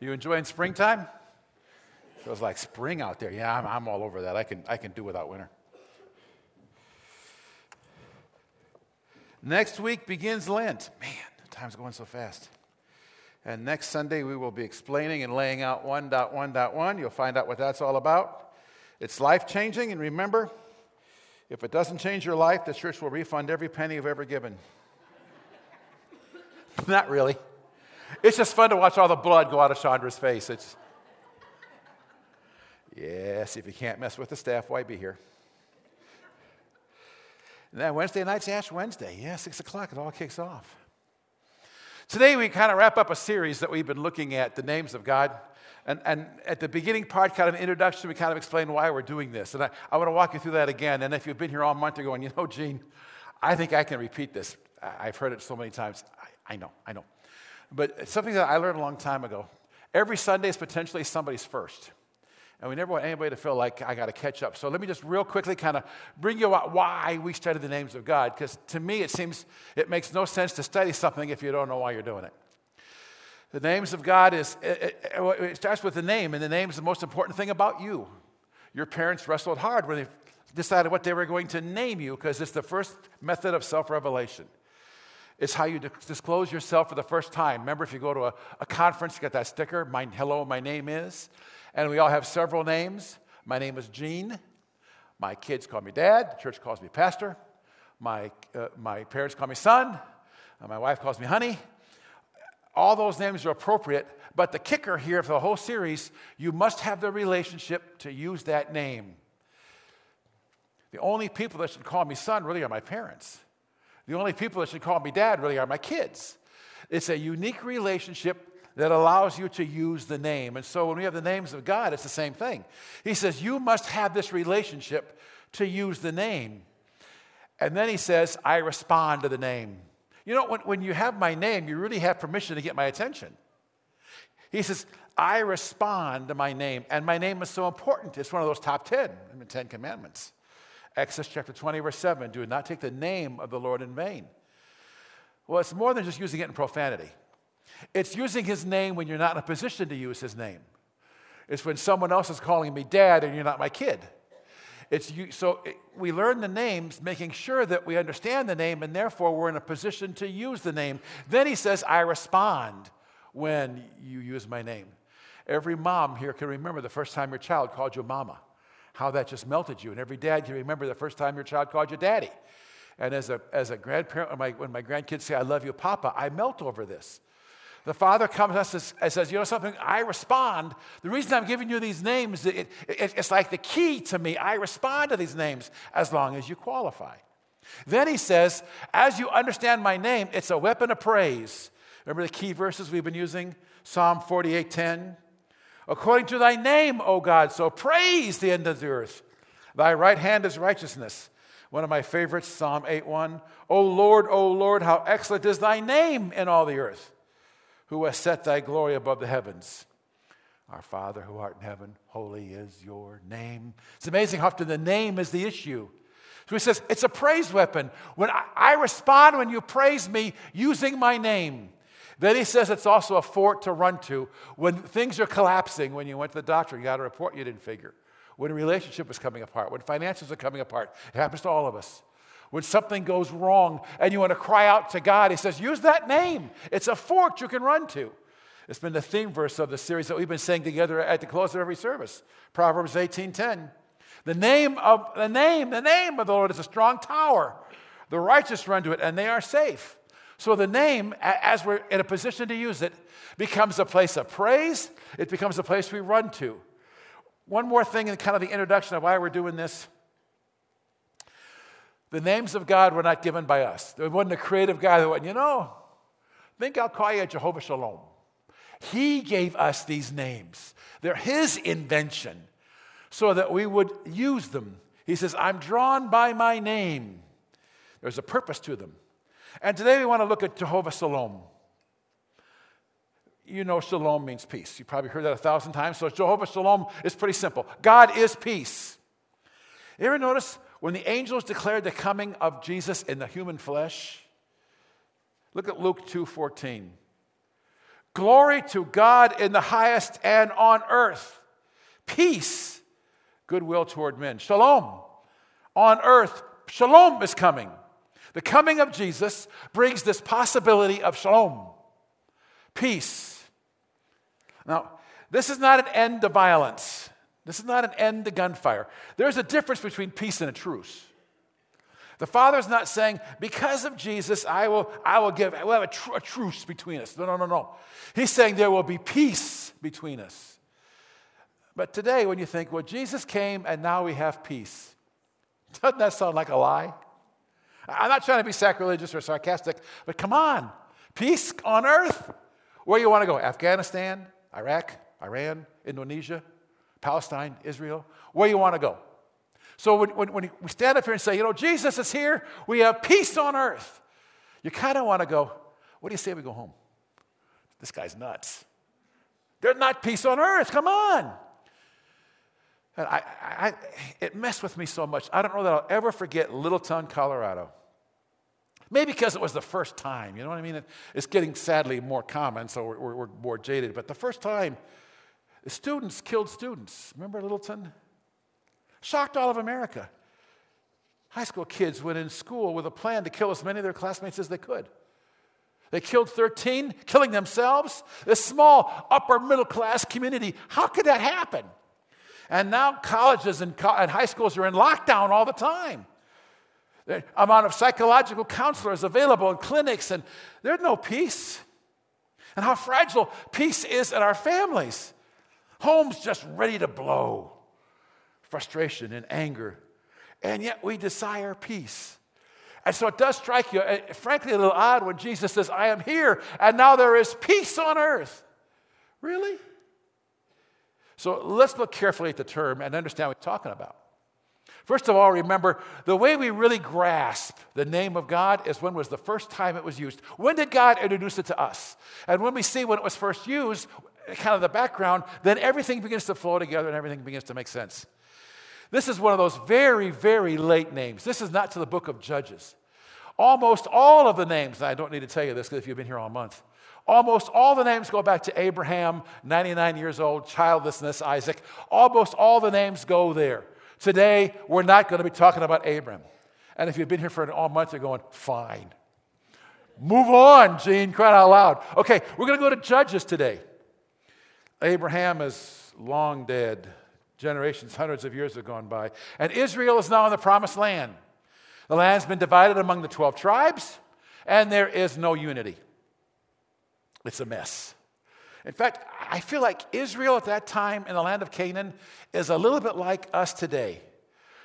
You enjoying springtime? Feels like spring out there. Yeah, I'm, I'm all over that. I can, I can do without winter. Next week begins Lent. Man, time's going so fast. And next Sunday, we will be explaining and laying out 1.1.1. You'll find out what that's all about. It's life changing, and remember, if it doesn't change your life, the church will refund every penny you've ever given. Not really. It's just fun to watch all the blood go out of Chandra's face. It's yes, if you can't mess with the staff, why be here? And then Wednesday night's Ash Wednesday. Yeah, six o'clock, it all kicks off. Today we kind of wrap up a series that we've been looking at, the names of God. And, and at the beginning part, kind of introduction, we kind of explain why we're doing this. And I, I want to walk you through that again. And if you've been here all month, you're going, you know, Gene, I think I can repeat this. I've heard it so many times. I, I know, I know. But something that I learned a long time ago. Every Sunday is potentially somebody's first. And we never want anybody to feel like I got to catch up. So let me just real quickly kind of bring you out why we study the names of God. Because to me, it seems it makes no sense to study something if you don't know why you're doing it. The names of God is, eh, eh, eh, it, it, it starts with the name, and the name is the most important thing about you. Your parents wrestled hard when they decided what they were going to name you because it's the first method of self revelation. It's how you disclose yourself for the first time. Remember, if you go to a, a conference, you get that sticker, my, hello, my name is. And we all have several names. My name is Gene. My kids call me dad. The church calls me pastor. My, uh, my parents call me son. My wife calls me honey. All those names are appropriate, but the kicker here for the whole series, you must have the relationship to use that name. The only people that should call me son really are my parents. The only people that should call me dad really are my kids. It's a unique relationship that allows you to use the name. And so when we have the names of God, it's the same thing. He says, You must have this relationship to use the name. And then he says, I respond to the name. You know, when, when you have my name, you really have permission to get my attention. He says, I respond to my name. And my name is so important. It's one of those top 10 in the Ten Commandments. Exodus chapter 20, verse 7 do not take the name of the Lord in vain. Well, it's more than just using it in profanity. It's using his name when you're not in a position to use his name. It's when someone else is calling me dad and you're not my kid. It's you, so it, we learn the names, making sure that we understand the name, and therefore we're in a position to use the name. Then he says, I respond when you use my name. Every mom here can remember the first time your child called you mama, how that just melted you. And every dad can remember the first time your child called you daddy. And as a, as a grandparent, when my, when my grandkids say, I love you, Papa, I melt over this. The Father comes to us and says, You know something? I respond. The reason I'm giving you these names, it, it, it's like the key to me. I respond to these names as long as you qualify. Then he says, As you understand my name, it's a weapon of praise. Remember the key verses we've been using? Psalm 48 10. According to thy name, O God, so praise the end of the earth. Thy right hand is righteousness. One of my favorites, Psalm 8 1. O Lord, O Lord, how excellent is thy name in all the earth who has set thy glory above the heavens. Our Father who art in heaven, holy is your name. It's amazing how often the name is the issue. So he says, it's a praise weapon. When I, I respond when you praise me using my name. Then he says it's also a fort to run to when things are collapsing. When you went to the doctor, you got a report you didn't figure. When a relationship is coming apart, when finances are coming apart. It happens to all of us when something goes wrong and you want to cry out to God, He says, use that name. It's a fort you can run to. It's been the theme verse of the series that we've been saying together at the close of every service. Proverbs 18:10. The name of the name, the name of the Lord is a strong tower. The righteous run to it and they are safe. So the name, as we're in a position to use it, becomes a place of praise. It becomes a place we run to. One more thing in kind of the introduction of why we're doing this. The names of God were not given by us. There wasn't a creative guy that went, you know, think I'll call you Jehovah Shalom. He gave us these names. They're His invention so that we would use them. He says, I'm drawn by my name. There's a purpose to them. And today we want to look at Jehovah Shalom. You know, shalom means peace. You probably heard that a thousand times. So, Jehovah Shalom is pretty simple God is peace. You ever notice when the angels declared the coming of Jesus in the human flesh, look at Luke 2:14. Glory to God in the highest and on earth. Peace, goodwill toward men. Shalom. On earth, shalom is coming. The coming of Jesus brings this possibility of shalom, peace. Now, this is not an end to violence. This is not an end to gunfire. There's a difference between peace and a truce. The Father's not saying, because of Jesus, I will, I will give, we'll have a, tr- a truce between us. No, no, no, no. He's saying there will be peace between us. But today, when you think, well, Jesus came and now we have peace, doesn't that sound like a lie? I'm not trying to be sacrilegious or sarcastic, but come on. Peace on earth? Where you want to go? Afghanistan, Iraq, Iran, Indonesia, Palestine, Israel? Where you want to go? So when, when, when we stand up here and say, you know, Jesus is here, we have peace on earth, you kind of want to go, what do you say we go home? This guy's nuts. There's not peace on earth. Come on. And I, I, it messed with me so much. I don't know that I'll ever forget Littleton, Colorado. Maybe because it was the first time, you know what I mean? It's getting sadly more common, so we're, we're, more jaded. But the first time, students killed students. Remember Littleton? Shocked all of America. High school kids went in school with a plan to kill as many of their classmates as they could. They killed 13, killing themselves. This small upper middle class community. How could that happen? And now colleges and, co- and high schools are in lockdown all the time. The amount of psychological counselors available in clinics, and there's no peace. And how fragile peace is in our families. Homes just ready to blow frustration and anger. And yet we desire peace. And so it does strike you, uh, frankly, a little odd when Jesus says, I am here, and now there is peace on earth. Really? So let's look carefully at the term and understand what we're talking about. First of all, remember the way we really grasp the name of God is when was the first time it was used. When did God introduce it to us? And when we see when it was first used, kind of the background, then everything begins to flow together and everything begins to make sense. This is one of those very, very late names. This is not to the book of Judges. Almost all of the names, and I don't need to tell you this because if you've been here all month, almost all the names go back to Abraham, 99 years old, childlessness, Isaac. Almost all the names go there. Today, we're not going to be talking about Abram. And if you've been here for all month, you're going, fine. Move on, Gene, crying out loud. Okay, we're going to go to Judges today. Abraham is long dead. Generations, hundreds of years have gone by. And Israel is now in the promised land. The land's been divided among the 12 tribes, and there is no unity. It's a mess. In fact, I feel like Israel at that time in the land of Canaan is a little bit like us today.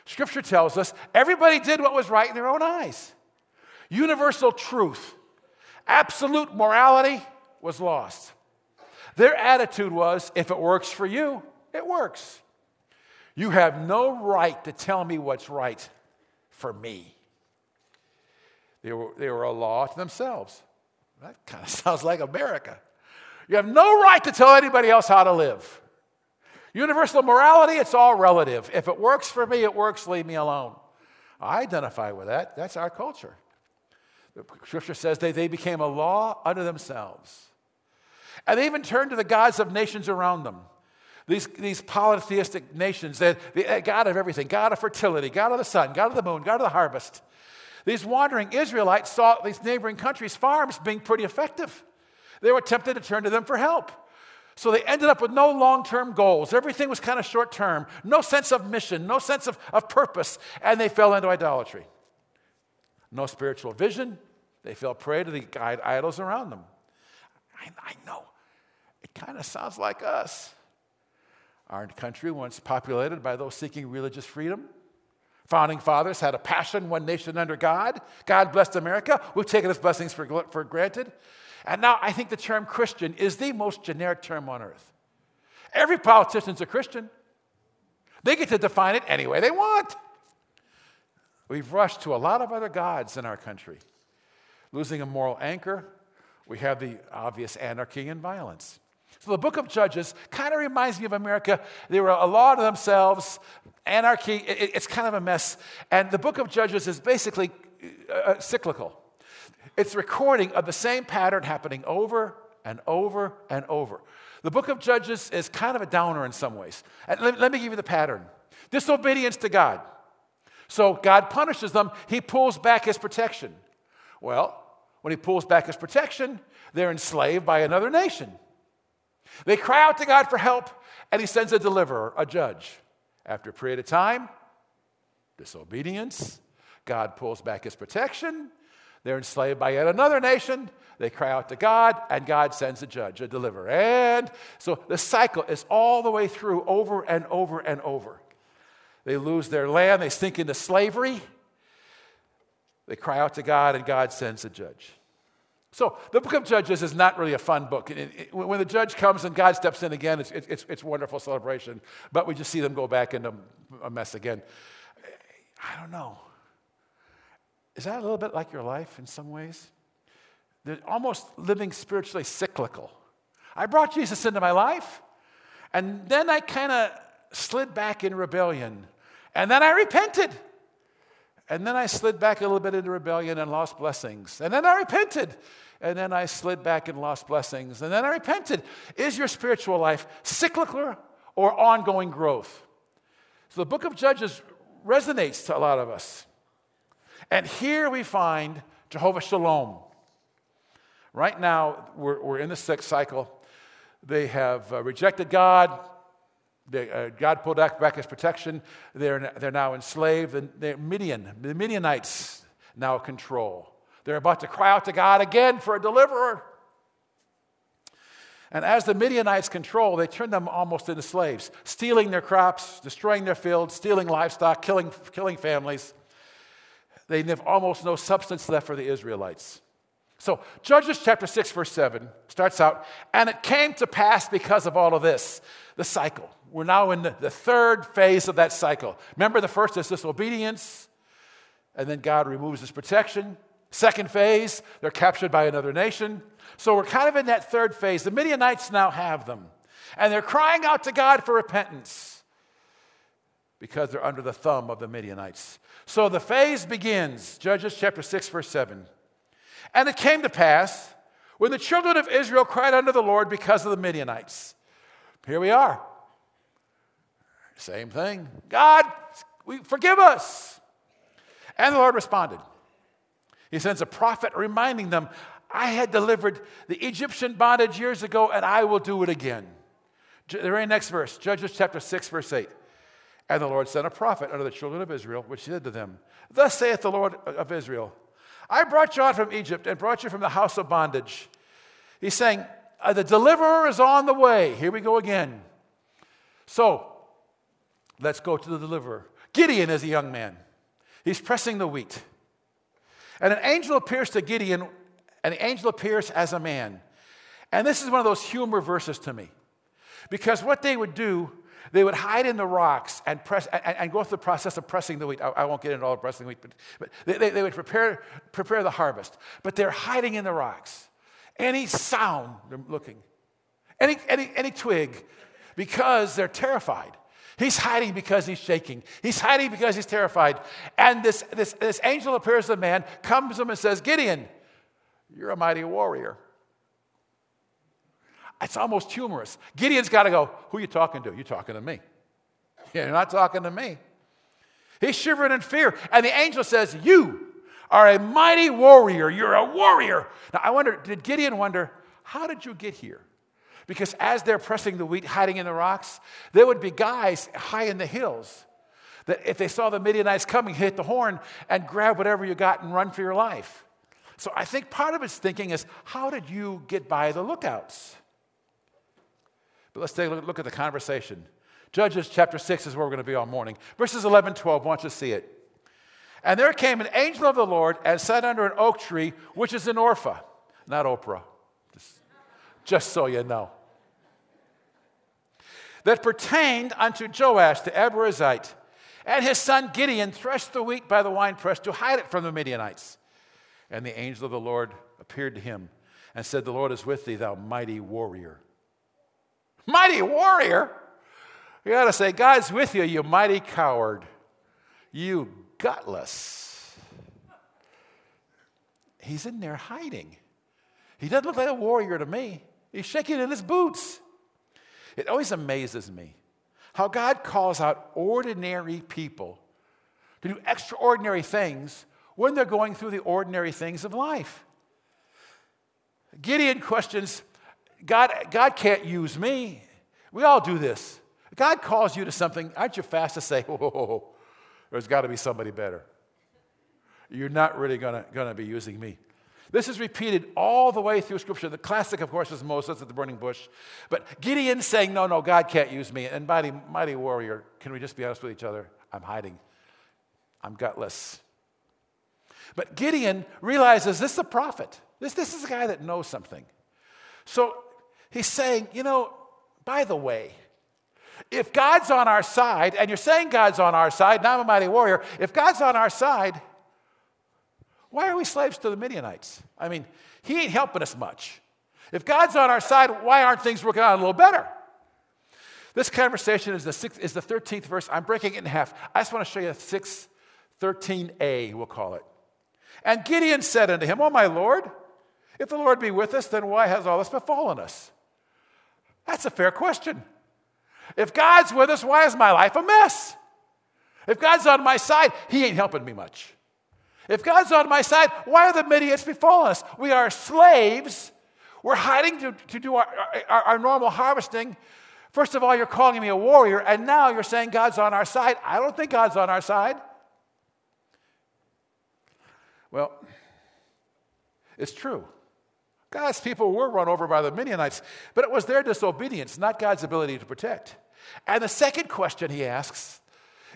Scripture tells us everybody did what was right in their own eyes. Universal truth, absolute morality was lost. Their attitude was if it works for you, it works. You have no right to tell me what's right for me. They were, they were a law to themselves. That kind of sounds like America. You have no right to tell anybody else how to live. Universal morality, it's all relative. If it works for me, it works, leave me alone. I identify with that. That's our culture. The scripture says they, they became a law unto themselves. And they even turned to the gods of nations around them. These, these polytheistic nations, the eh, God of everything, God of fertility, God of the sun, God of the moon, God of the harvest. These wandering Israelites saw these neighboring countries' farms being pretty effective. They were tempted to turn to them for help. So they ended up with no long term goals. Everything was kind of short term, no sense of mission, no sense of, of purpose, and they fell into idolatry. No spiritual vision. They fell prey to the idols around them. I, I know. It kind of sounds like us. Our country, once populated by those seeking religious freedom, founding fathers had a passion, one nation under God. God blessed America. We've taken his blessings for, for granted. And now I think the term Christian is the most generic term on earth. Every politician's a Christian. They get to define it any way they want. We've rushed to a lot of other gods in our country. Losing a moral anchor, we have the obvious anarchy and violence. So the book of Judges kind of reminds me of America. They were a law to themselves, anarchy, it, it's kind of a mess. And the book of Judges is basically uh, uh, cyclical. It's recording of the same pattern happening over and over and over. The book of Judges is kind of a downer in some ways. Let, let me give you the pattern disobedience to God. So God punishes them, He pulls back His protection. Well, when He pulls back His protection, they're enslaved by another nation. They cry out to God for help, and He sends a deliverer, a judge. After a period of time, disobedience, God pulls back His protection. They're enslaved by yet another nation. They cry out to God, and God sends a judge, a deliverer. And so the cycle is all the way through, over and over and over. They lose their land, they sink into slavery. They cry out to God, and God sends a judge. So the book of Judges is not really a fun book. when the judge comes and God steps in again, it's, it's, it's wonderful celebration. But we just see them go back into a mess again. I don't know. Is that a little bit like your life in some ways? They're almost living spiritually cyclical. I brought Jesus into my life, and then I kind of slid back in rebellion, and then I repented. And then I slid back a little bit into rebellion and lost blessings. And then I repented. And then I slid back and lost blessings. And then I repented. Is your spiritual life cyclical or ongoing growth? So the book of Judges resonates to a lot of us. And here we find Jehovah Shalom. Right now, we're, we're in the sixth cycle. They have uh, rejected God. They, uh, God pulled back, his protection. They're, they're now enslaved. And they're Midian, the Midianites now control. They're about to cry out to God again for a deliverer. And as the Midianites control, they turn them almost into slaves, stealing their crops, destroying their fields, stealing livestock, killing, killing families. They have almost no substance left for the Israelites. So, Judges chapter 6, verse 7 starts out, and it came to pass because of all of this, the cycle. We're now in the, third phase of that cycle. Remember, the first is disobedience, and then God removes his protection. Second phase, they're captured by another nation. So, we're kind of in that third phase. The Midianites now have them, and they're crying out to God for repentance because they're under the thumb of the Midianites. So, the phase begins, Judges chapter 6, verse 7. And it came to pass when the children of Israel cried unto the Lord because of the Midianites. Here we are. Same thing. God, we, forgive us. And the Lord responded. He sends a prophet reminding them, I had delivered the Egyptian bondage years ago, and I will do it again. The very next verse, Judges chapter 6, verse 8. And the Lord sent a prophet unto the children of Israel, which said to them, Thus saith the Lord of Israel, I brought you out from Egypt and brought you from the house of bondage. He's saying, uh, The deliverer is on the way. Here we go again. So, let's go to the deliverer. Gideon is a young man, he's pressing the wheat. And an angel appears to Gideon, and the angel appears as a man. And this is one of those humor verses to me. Because what they would do they would hide in the rocks and, press, and, and go through the process of pressing the wheat. I, I won't get into all the pressing the wheat, but, but they, they, would prepare, prepare the harvest. But they're hiding in the rocks. Any sound, they're looking. Any, any, any twig, because they're terrified. He's hiding because he's shaking. He's hiding because he's terrified. And this, this, this angel appears to a man, comes to him and says, Gideon, you're a mighty warrior. It's almost humorous. Gideon's got to go, Who are you talking to? You're talking to me. You're not talking to me. He's shivering in fear. And the angel says, You are a mighty warrior. You're a warrior. Now, I wonder, did Gideon wonder, How did you get here? Because as they're pressing the wheat, hiding in the rocks, there would be guys high in the hills that if they saw the Midianites coming, hit the horn and grab whatever you got and run for your life. So I think part of his thinking is, How did you get by the lookouts? But let's take a look at the conversation. Judges chapter 6 is where we're going to be all morning. Verses 11, 12, want you to see it. And there came an angel of the Lord and sat under an oak tree, which is in Ophrah, not Oprah, just, just so you know. That pertained unto Joash the Abiezrite. And his son Gideon threshed the wheat by the winepress to hide it from the Midianites. And the angel of the Lord appeared to him and said, The Lord is with thee, thou mighty warrior. Mighty warrior. You got to say, God's with you, you mighty coward. You gutless. He's in there hiding. He doesn't look like a warrior to me. He's shaking in his boots. It always amazes me how God calls out ordinary people to do extraordinary things when they're going through the ordinary things of life. Gideon questions God, God can't use me. We all do this. God calls you to something, aren't you fast to say, whoa, there's got to be somebody better? You're not really going to be using me. This is repeated all the way through Scripture. The classic, of course, is Moses at the burning bush. But Gideon saying, No, no, God can't use me. And mighty, mighty warrior, can we just be honest with each other? I'm hiding. I'm gutless. But Gideon realizes this is a prophet. This, this is a guy that knows something. So he's saying, You know, by the way, if God's on our side, and you're saying God's on our side, now I'm a mighty warrior, if God's on our side, why are we slaves to the Midianites? I mean, he ain't helping us much. If God's on our side, why aren't things working out a little better? This conversation is the, sixth, is the 13th verse. I'm breaking it in half. I just want to show you 6, 13a, we'll call it. And Gideon said unto him, O my Lord, if the Lord be with us, then why has all this befallen us? That's a fair question. If God's with us, why is my life a mess? If God's on my side, He ain't helping me much. If God's on my side, why are the Midianites befalling us? We are slaves. We're hiding to, to do our, our, our normal harvesting. First of all, you're calling me a warrior, and now you're saying God's on our side. I don't think God's on our side. Well, it's true. God's people were run over by the Midianites, but it was their disobedience, not God's ability to protect. And the second question he asks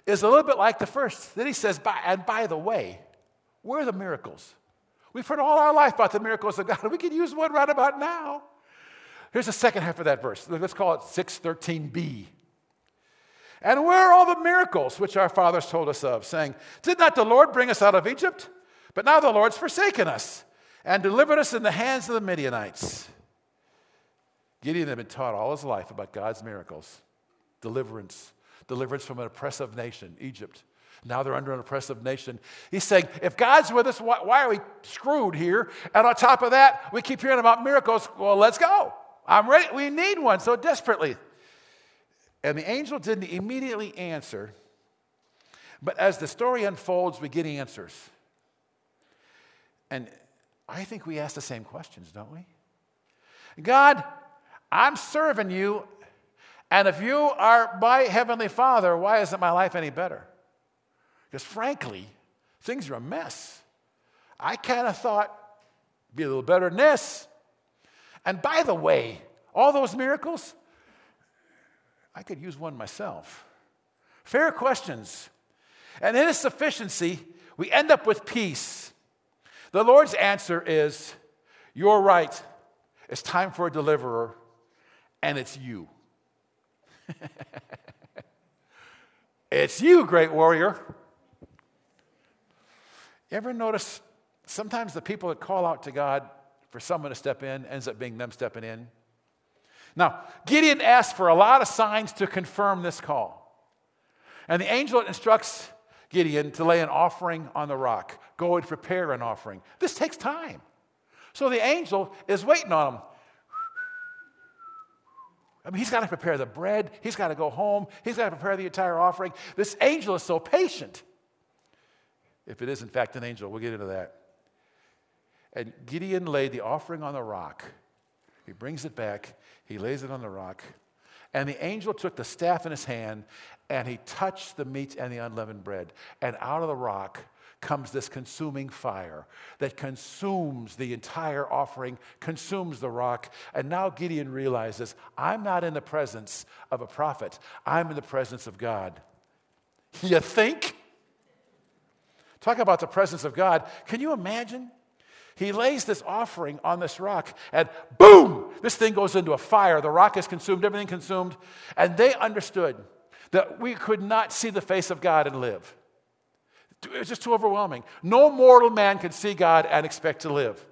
is a little bit like the first. Then he says, and by the way, where are the miracles? We've heard all our life about the miracles of God. We could use one right about now. Here's the second half of that verse. Let's call it 613b. And where are all the miracles which our fathers told us of, saying, Did not the Lord bring us out of Egypt? But now the Lord's forsaken us and delivered us in the hands of the Midianites. Gideon had been taught all his life about God's miracles deliverance, deliverance from an oppressive nation, Egypt. Now they're under an oppressive nation. He's saying, if God's with us, why, why, are we screwed here? And on top of that, we keep hearing about miracles. Well, let's go. I'm ready. We need one so desperately. And the angel didn't immediately answer. But as the story unfolds, we get answers. And I think we ask the same questions, don't we? God, I'm serving you, and if you are my heavenly Father, why isn't my life any better? Because frankly, things are a mess. I kind of thought be a little better than this. And by the way, all those miracles, I could use one myself. Fair questions. And in its sufficiency, we end up with peace the Lord's answer is You're right. It's time for a deliverer, and it's you. it's you, great warrior. You ever notice sometimes the people that call out to God for someone to step in ends up being them stepping in? Now, Gideon asked for a lot of signs to confirm this call. And the angel instructs Gideon to lay an offering on the rock. Go and prepare an offering. This takes time. So the angel is waiting on him. I mean, he's got to prepare the bread. He's got to go home. He's got to prepare the entire offering. This angel is so patient. If it is, in fact, an angel, we'll get into that. And Gideon laid the offering on the rock. He brings it back. He lays it on the rock. And the angel took the staff in his hand and he touched the meat and the unleavened bread. And out of the rock comes this consuming fire that consumes the entire offering, consumes the rock. And now Gideon realizes I'm not in the presence of a prophet, I'm in the presence of God. You think? Talk about the presence of God. Can you imagine? He lays this offering on this rock, and boom, this thing goes into a fire. The rock is consumed, everything consumed. And they understood that we could not see the face of God and live. It was just too overwhelming. No mortal man could see God and expect to live.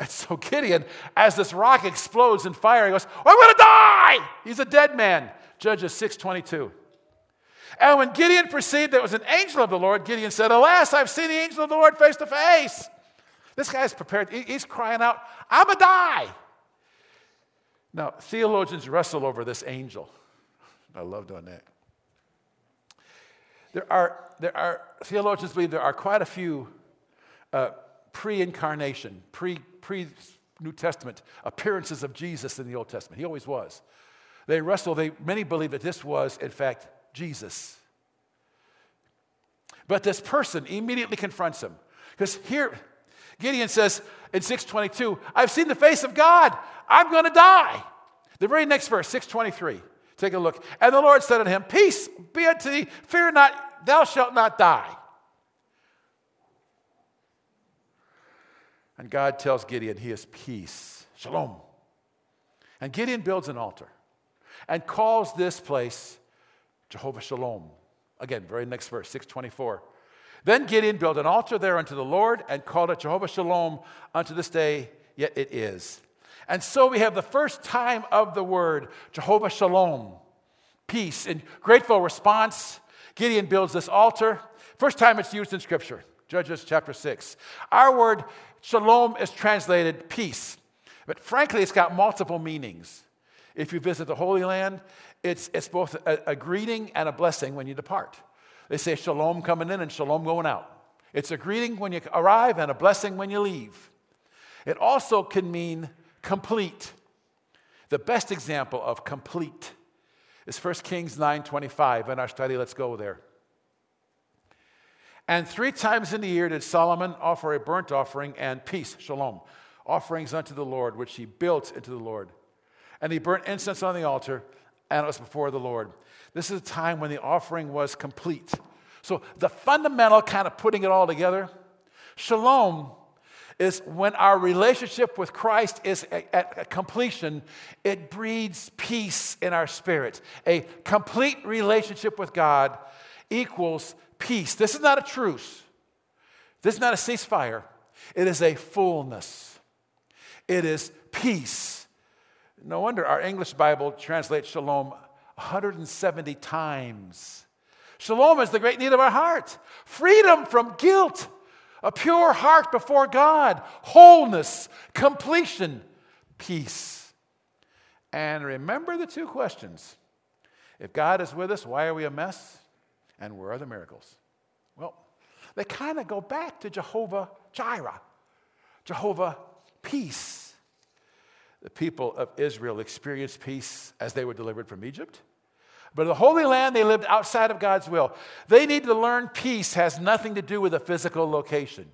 And so Gideon, as this rock explodes in fire, he goes, I'm going to die! He's a dead man. Judges 6.22. And when Gideon perceived that it was an angel of the Lord, Gideon said, Alas, I've seen the angel of the Lord face to face. This guy's prepared. He's crying out, I'm to die. Now, theologians wrestle over this angel. I love doing that. There are, there are theologians believe there are quite a few uh, pre incarnation, pre New Testament appearances of Jesus in the Old Testament. He always was. They wrestle, they, many believe that this was, in fact, Jesus. But this person immediately confronts him. Because here, Gideon says in 622, I've seen the face of God. I'm going to die. The very next verse, 623. Take a look. And the Lord said unto him, Peace be unto thee, fear not, thou shalt not die. And God tells Gideon he is peace, shalom. And Gideon builds an altar and calls this place Jehovah Shalom. Again, very next verse, 624. Then Gideon built an altar there unto the Lord and called it Jehovah Shalom unto this day, yet it is. And so we have the first time of the word Jehovah Shalom, peace. In grateful response, Gideon builds this altar. First time it's used in Scripture, Judges chapter 6. Our word Shalom is translated peace, but frankly, it's got multiple meanings. If you visit the Holy Land, it's, it's both a, a greeting and a blessing when you depart. They say shalom coming in and shalom going out. It's a greeting when you arrive and a blessing when you leave. It also can mean complete. The best example of complete is 1 Kings 9:25 in our study. Let's go there. And three times in the year did Solomon offer a burnt offering and peace, shalom, offerings unto the Lord, which he built into the Lord. And he burnt incense on the altar, and it was before the Lord. This is a time when the offering was complete. So, the fundamental kind of putting it all together, shalom is when our relationship with Christ is at completion, it breeds peace in our spirit. A complete relationship with God equals peace. This is not a truce, this is not a ceasefire. It is a fullness, it is peace. No wonder our English Bible translates shalom 170 times. Shalom is the great need of our heart freedom from guilt, a pure heart before God, wholeness, completion, peace. And remember the two questions. If God is with us, why are we a mess? And where are the miracles? Well, they kind of go back to Jehovah Jireh, Jehovah peace. The people of Israel experienced peace as they were delivered from Egypt. But in the Holy Land, they lived outside of God's will. They need to learn peace has nothing to do with a physical location.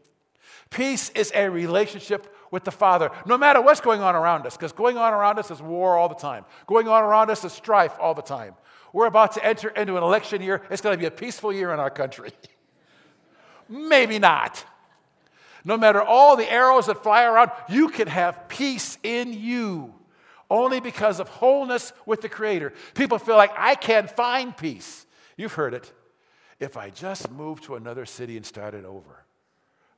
Peace is a relationship with the Father, no matter what's going on around us, because going on around us is war all the time. Going on around us is strife all the time. We're about to enter into an election year. It's going to be a peaceful year in our country. Maybe not. No matter all the arrows that fly around, you can have peace in you only because of wholeness with the Creator. People feel like I can't find peace. You've heard it. If I just moved to another city and started over,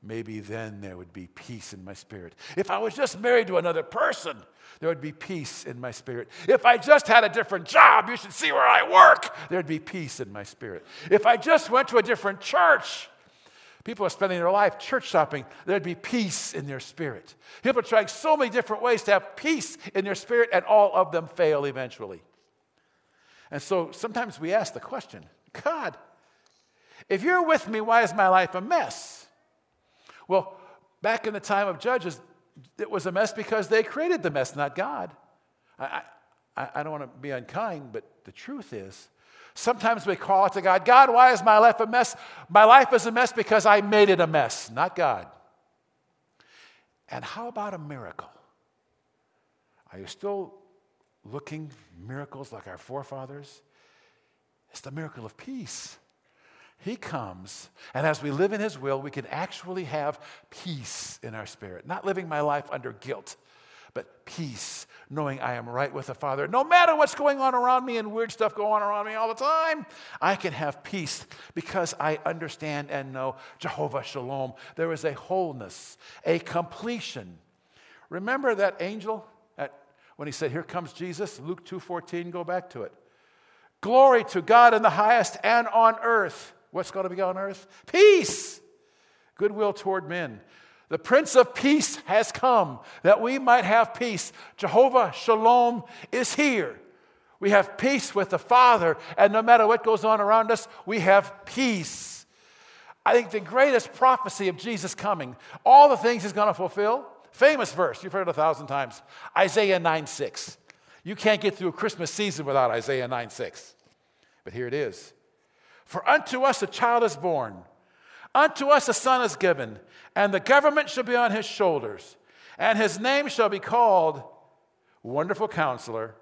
maybe then there would be peace in my spirit. If I was just married to another person, there would be peace in my spirit. If I just had a different job, you should see where I work, there'd be peace in my spirit. If I just went to a different church, people are spending their life church shopping, there'd be peace in their spirit. People are trying so many different ways to have peace in their spirit, and all of them fail eventually. And so sometimes we ask the question God, if you're with me, why is my life a mess? Well, back in the time of Judges, it was a mess because they created the mess, not God. I, I, I don't want to be unkind, but the truth is, sometimes we call it to God God, why is my life a mess? My life is a mess because I made it a mess, not God. And how about a miracle? Are you still looking miracles like our forefathers? It's the miracle of peace. He comes, and as we live in His will, we can actually have peace in our spirit. Not living my life under guilt, but peace, knowing I am right with the Father. No matter what's going on around me and weird stuff going on around me all the time, I can have peace because I understand and know Jehovah Shalom. There is a wholeness, a completion. Remember that angel at, when he said, Here comes Jesus? Luke 2:14, go back to it. Glory to God in the highest and on earth What's going to be on earth? Peace, goodwill toward men. The Prince of Peace has come that we might have peace. Jehovah Shalom is here. We have peace with the Father, and no matter what goes on around us, we have peace. I think the greatest prophecy of Jesus coming, all the things he's going to fulfill, famous verse, you've heard it a thousand times Isaiah 9 6. You can't get through a Christmas season without Isaiah 9 6. But here it is For unto us a child is born, unto us a son is given, and the government shall be on his shoulders, and his name shall be called Wonderful Counselor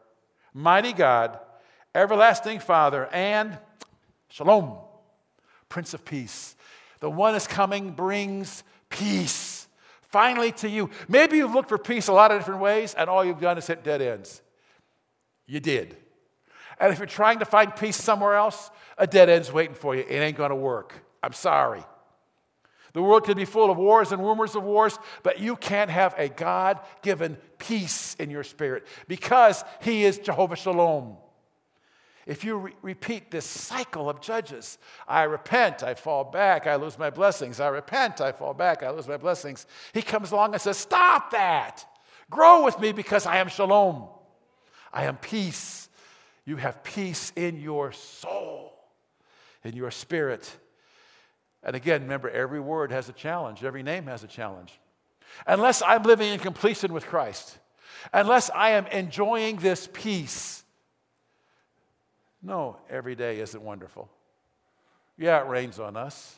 mighty God, everlasting Father, and Shalom, Prince of Peace. The one is coming brings peace finally to you. Maybe you've looked for peace a lot of different ways, and all you've done is hit dead ends. You did. And if you're trying to find peace somewhere else, a dead end's waiting for you. It ain't going to work. I'm sorry. The world could be full of wars and rumors of wars, but you can't have a God given peace in your spirit because He is Jehovah Shalom. If you re- repeat this cycle of judges, I repent, I fall back, I lose my blessings. I repent, I fall back, I lose my blessings. He comes along and says, Stop that. Grow with me because I am shalom. I am peace. You have peace in your soul, in your spirit. And again, remember, every word has a challenge, every name has a challenge. Unless I'm living in completion with Christ, unless I am enjoying this peace, no, every day isn't wonderful. Yeah, it rains on us.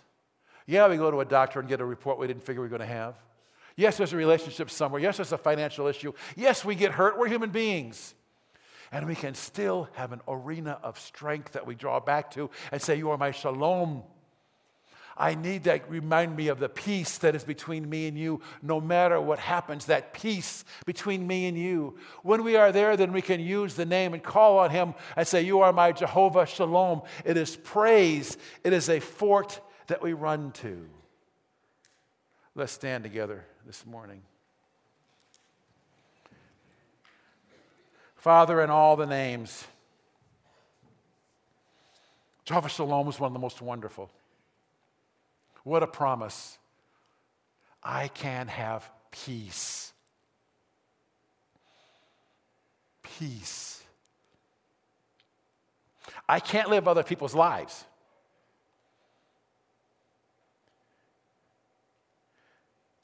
Yeah, we go to a doctor and get a report we didn't figure we were going to have. Yes, there's a relationship somewhere. Yes, there's a financial issue. Yes, we get hurt. We're human beings. And we can still have an arena of strength that we draw back to and say, You are my shalom. I need that remind me of the peace that is between me and you, no matter what happens, that peace between me and you. When we are there, then we can use the name and call on him and say, You are my Jehovah Shalom. It is praise, it is a fort that we run to. Let's stand together this morning. Father, in all the names, Jehovah Shalom is one of the most wonderful. What a promise. I can have peace. Peace. I can't live other people's lives.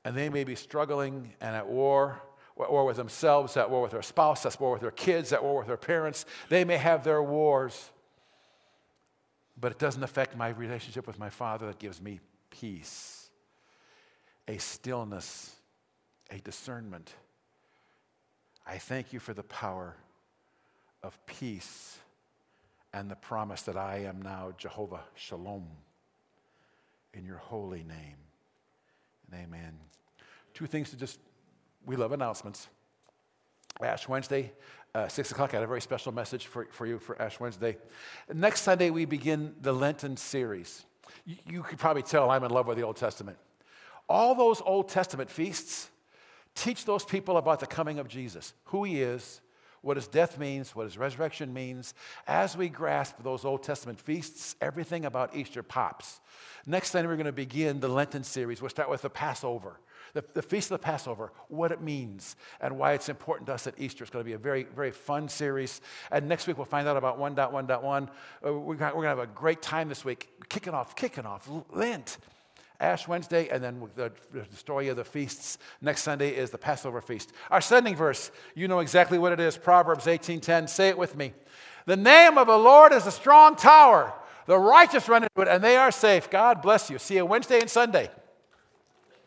And they may be struggling and at war, at war with themselves, at war with their spouse, at war with their kids, at war with their parents. They may have their wars, but it doesn't affect my relationship with my Father that gives me peace, a stillness, a discernment. I thank you for the power of peace and the promise that I am now Jehovah Shalom in your holy name. And amen. Two things to just, we love announcements. Ash Wednesday, uh, 6 o'clock, I had a very special message for, for you for Ash Wednesday. Next Sunday, we begin the Lenten series you, could probably tell I'm in love with the Old Testament. All those Old Testament feasts teach those people about the coming of Jesus, who he is, what his death means, what his resurrection means. As we grasp those Old Testament feasts, everything about Easter pops. Next Sunday, we're going to begin the Lenten series. We'll start with the Passover the, the Feast of the Passover, what it means, and why it's important to us at Easter. It's going to be a very, very fun series. And next week we'll find out about 1.1.1. Uh, we're going to have a great time this week, kicking off, kicking off Lent. Ash Wednesday, and then the, story of the feasts. Next Sunday is the Passover feast. Our sending verse, you know exactly what it is. Proverbs 18:10. Say it with me. The name of the Lord is a strong tower. The righteous run into it, and they are safe. God bless you. See you Wednesday and Sunday.